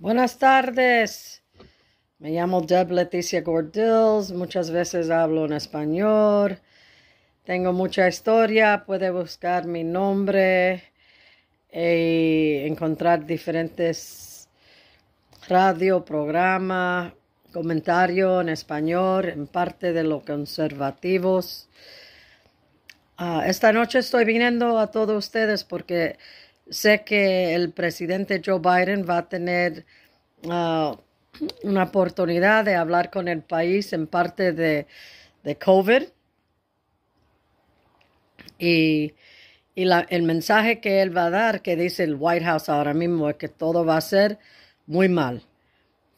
Buenas tardes. Me llamo Deb Leticia Gordills. Muchas veces hablo en español. Tengo mucha historia. Puede buscar mi nombre y encontrar diferentes radio, programa, comentario en español, en parte de los conservativos. Ah, esta noche estoy viniendo a todos ustedes porque Sé que el presidente Joe Biden va a tener uh, una oportunidad de hablar con el país en parte de, de COVID. Y, y la, el mensaje que él va a dar, que dice el White House ahora mismo, es que todo va a ser muy mal.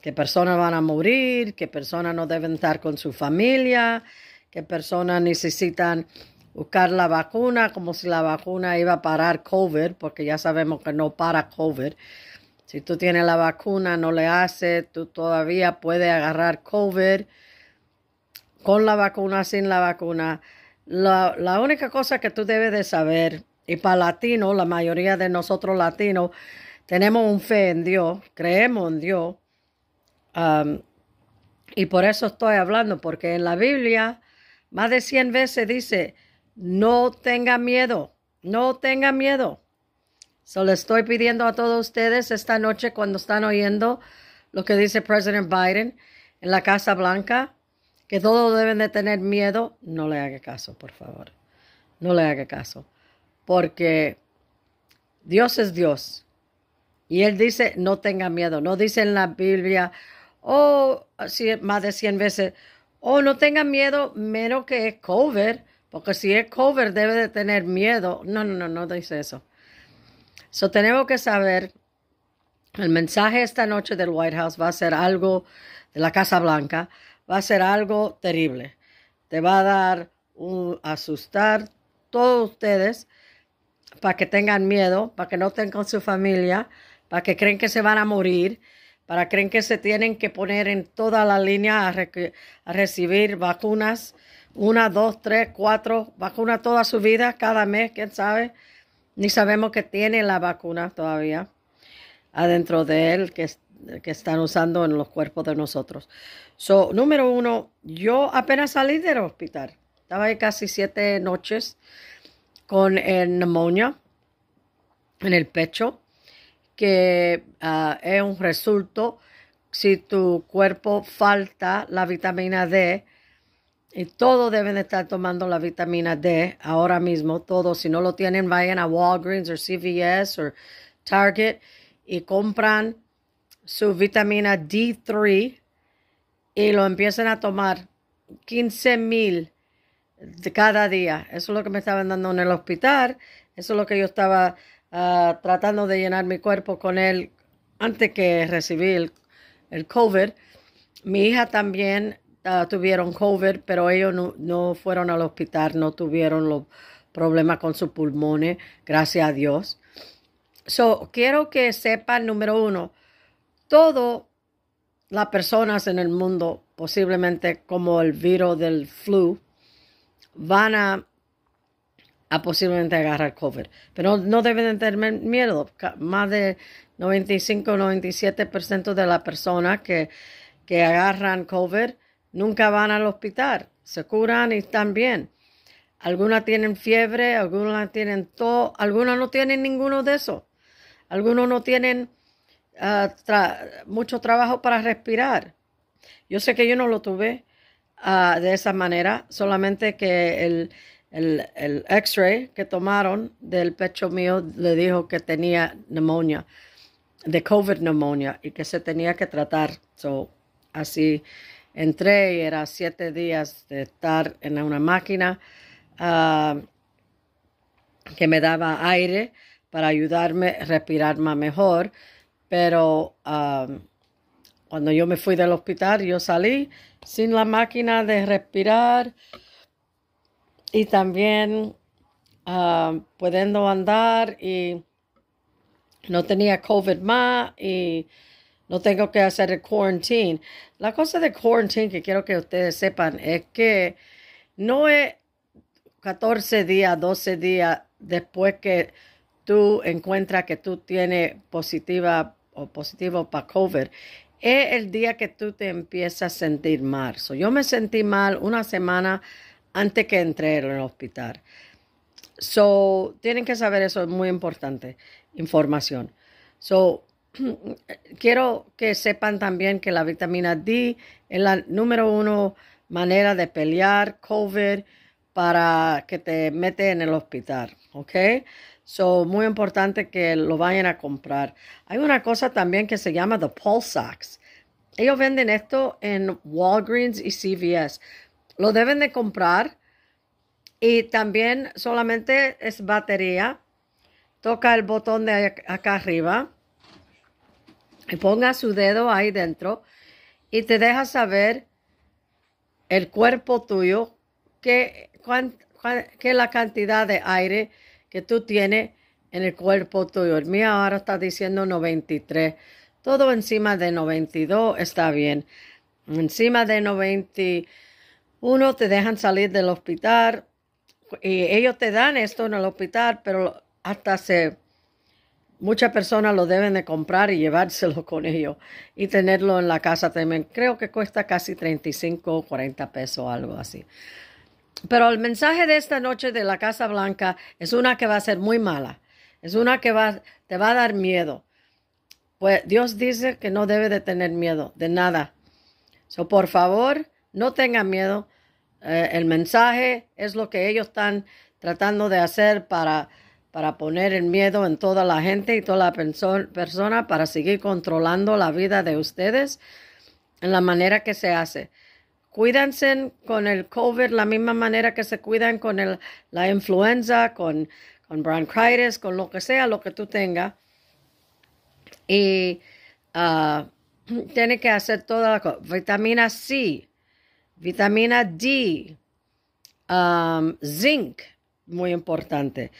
Que personas van a morir, que personas no deben estar con su familia, que personas necesitan buscar la vacuna como si la vacuna iba a parar COVID, porque ya sabemos que no para COVID. Si tú tienes la vacuna, no le hace, tú todavía puedes agarrar COVID con la vacuna, sin la vacuna. La, la única cosa que tú debes de saber, y para latinos, la mayoría de nosotros latinos, tenemos un fe en Dios, creemos en Dios. Um, y por eso estoy hablando, porque en la Biblia más de 100 veces dice, no tenga miedo, no tenga miedo. Solo estoy pidiendo a todos ustedes esta noche cuando están oyendo lo que dice President Biden en la Casa Blanca, que todos deben de tener miedo. No le haga caso, por favor. No le haga caso. Porque Dios es Dios. Y Él dice, no tenga miedo. No dice en la Biblia, oh, así más de 100 veces, oh, no tenga miedo, menos que es COVID. Porque si es cover debe de tener miedo. No, no, no, no dice eso. So tenemos que saber, el mensaje esta noche del White House va a ser algo de la Casa Blanca, va a ser algo terrible. Te va a dar un asustar todos ustedes para que tengan miedo, para que no estén con su familia, para que creen que se van a morir, para que creen que se tienen que poner en toda la línea a, a recibir vacunas una, dos, tres, cuatro vacunas toda su vida, cada mes, quién sabe. Ni sabemos que tiene la vacuna todavía adentro de él que, que están usando en los cuerpos de nosotros. So, número uno, yo apenas salí del hospital. Estaba ahí casi siete noches con neumonía en el pecho, que uh, es un resultado si tu cuerpo falta la vitamina D y todos deben estar tomando la vitamina D ahora mismo. Todos, si no lo tienen, vayan a Walgreens o CVS o Target y compran su vitamina D3 y lo empiezan a tomar 15 mil cada día. Eso es lo que me estaban dando en el hospital. Eso es lo que yo estaba ah, tratando de llenar mi cuerpo con él antes que recibí el, el COVID. Mi hija también Ah, tuvieron COVID, pero ellos no, fueron al hospital, no tuvieron los problemas con sus pulmones, gracias a Dios. So, quiero que sepan, número uno, todas las personas en el mundo, posiblemente como el virus del flu, van a, a posiblemente agarrar COVID. Pero no deben tener miedo. Más de 95-97% de las personas que, que agarran COVID nunca van al hospital, se curan y están bien. Algunas tienen fiebre, algunas tienen todo, algunas no tienen ninguno de eso. Algunos no tienen ah, mucho trabajo para respirar. Yo sé que yo no lo tuve ah, de esa manera, solamente que el, el, el x-ray que tomaron del pecho mío le dijo que tenía neumonía, de COVID neumonía, y que se tenía que tratar. Así entré y era siete días de estar en una máquina ah, que me daba aire para ayudarme a respirar más mejor. Pero ah, cuando yo me fui del hospital, yo salí sin la máquina de respirar y también uh, pudiendo andar y no tenía COVID más y no tengo que hacer el quarantine. La cosa de quarantine que quiero que ustedes sepan es que no es 14 días, 12 días después que tú encuentras que tú tienes positiva o positivo para COVID, es el día que tú te empiezas a sentir mal. yo me sentí mal una semana antes que entré en el hospital. So, tienen que saber eso, es muy importante, información. So, quiero que sepan también que la vitamina D es la número uno manera de pelear COVID para que te mete en el hospital, ¿ok? So, muy importante que lo vayan a comprar. Hay una cosa también que se llama The Pulsax. Ellos venden esto en Walgreens y CVS. Lo deben de comprar y también solamente es batería. Toca el botón de acá arriba y ponga su dedo ahí dentro y te deja saber el cuerpo tuyo, qué, es la cantidad de aire que tú tienes en el cuerpo tuyo. El mío ahora está diciendo 93. Todo encima de 92 está bien. Encima de 91 te dejan salir del hospital y ellos te dan esto en el hospital, pero hasta se muchas personas lo deben de comprar y llevárselo con ellos y tenerlo en la casa también. Creo que cuesta casi 35 o 40 pesos, algo así. Pero el mensaje de esta noche de la Casa Blanca es una que va a ser muy mala. Es una que va, te va a dar miedo. Pues Dios dice que no debe de tener miedo de nada. So, por favor, no tengan miedo. Eh, el mensaje es lo que ellos están tratando de hacer para, para poner el miedo en toda la gente y toda la persona para seguir controlando la vida de ustedes en la manera que se hace. Cuídense con el COVID la misma manera que se cuidan con el, la influenza, con, con bronchitis, con lo que sea, lo que tú tengas. Y uh, tiene que hacer toda la vitamina C, vitamina D, um, zinc, muy importante.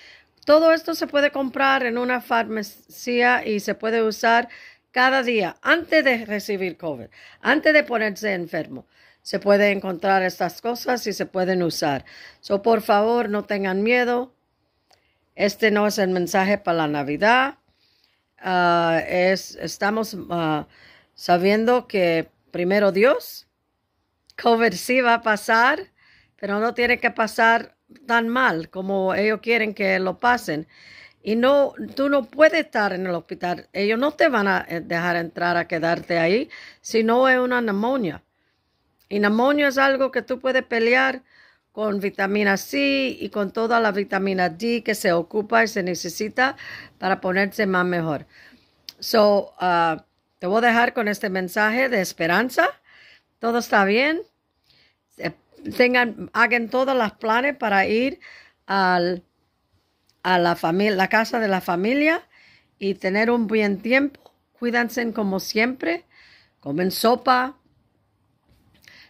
Todo esto se puede comprar en una farmacia y se puede usar cada día antes de recibir COVID, antes de ponerse enfermo. Se puede encontrar estas cosas y se pueden usar. So, por favor, no tengan miedo. Este no es el mensaje para la Navidad. Ah, es, estamos uh, sabiendo que primero Dios, COVID sí va a pasar, pero no tiene que pasar tan mal como ellos quieren que lo pasen. Y no, tú no puedes estar en el hospital. Ellos no te van a eh, dejar entrar a quedarte ahí si no es una neumonía. Y neumonía es algo que tú puedes pelear con vitamina C y con toda la vitamina D que se ocupa y se necesita para ponerse más mejor. So, uh, te voy a dejar con este mensaje de esperanza. Todo está bien. Tengan, hagan todos los planes para ir al, a la, familia, la casa de la familia y tener un buen tiempo. Cuídense como siempre. Comen sopa,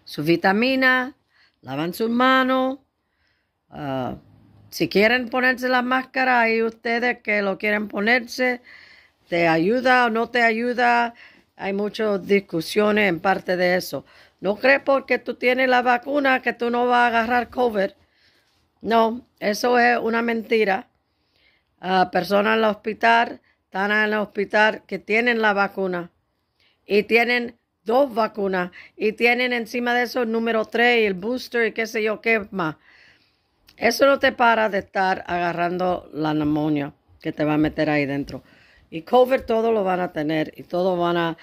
su vitamina, lavan sus manos. Ah, si quieren ponerse la máscara, hay ustedes que lo quieren ponerse, te ayuda o no te ayuda. Hay muchas discusiones en parte de eso. No crees porque tú tienes la vacuna que tú no vas a agarrar COVID. No, eso es una mentira. personas en el hospital, están en el hospital que tienen la vacuna y tienen dos vacunas y tienen encima de eso el número 3 y el booster y qué sé yo qué más. Eso no te para de estar agarrando la neumonía que te va a meter ahí dentro. Y COVID todo lo van a tener y todo van a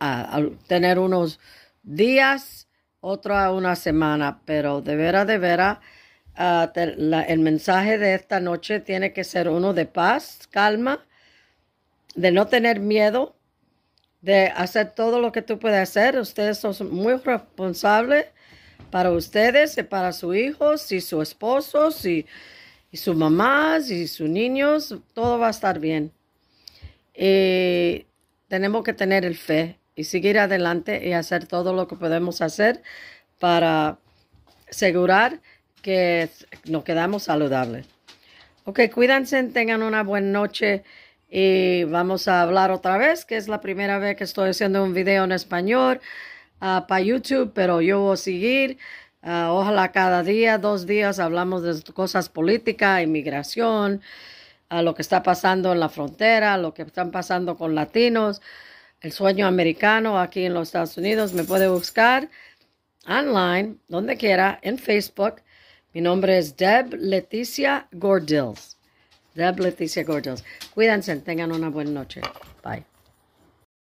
a, tener unos días, otra una semana, pero de veras, de veras, ah, el mensaje de esta noche tiene que ser uno de paz, calma, de no tener miedo, de hacer todo lo que tú puedes hacer. Ustedes son muy responsables para ustedes y para sus hijos y sus esposos y, y sus mamás y sus niños. Todo va a estar bien. Y tenemos que tener el fe y seguir adelante y hacer todo lo que podemos hacer para asegurar que nos quedamos saludables. Ok, cuídense, tengan una buena noche y vamos a hablar otra vez, que es la primera vez que estoy haciendo un video en español ah, para YouTube, pero yo voy a seguir. Ah, ojalá cada día, dos días, hablamos de cosas políticas, inmigración, lo que está pasando en la frontera, lo que están pasando con latinos, el sueño americano aquí en los Estados Unidos. Me puede buscar online, donde quiera, en Facebook. Mi nombre es Deb Leticia Gordills. Deb Leticia Gordills. Cuídense, tengan una buena noche. Bye.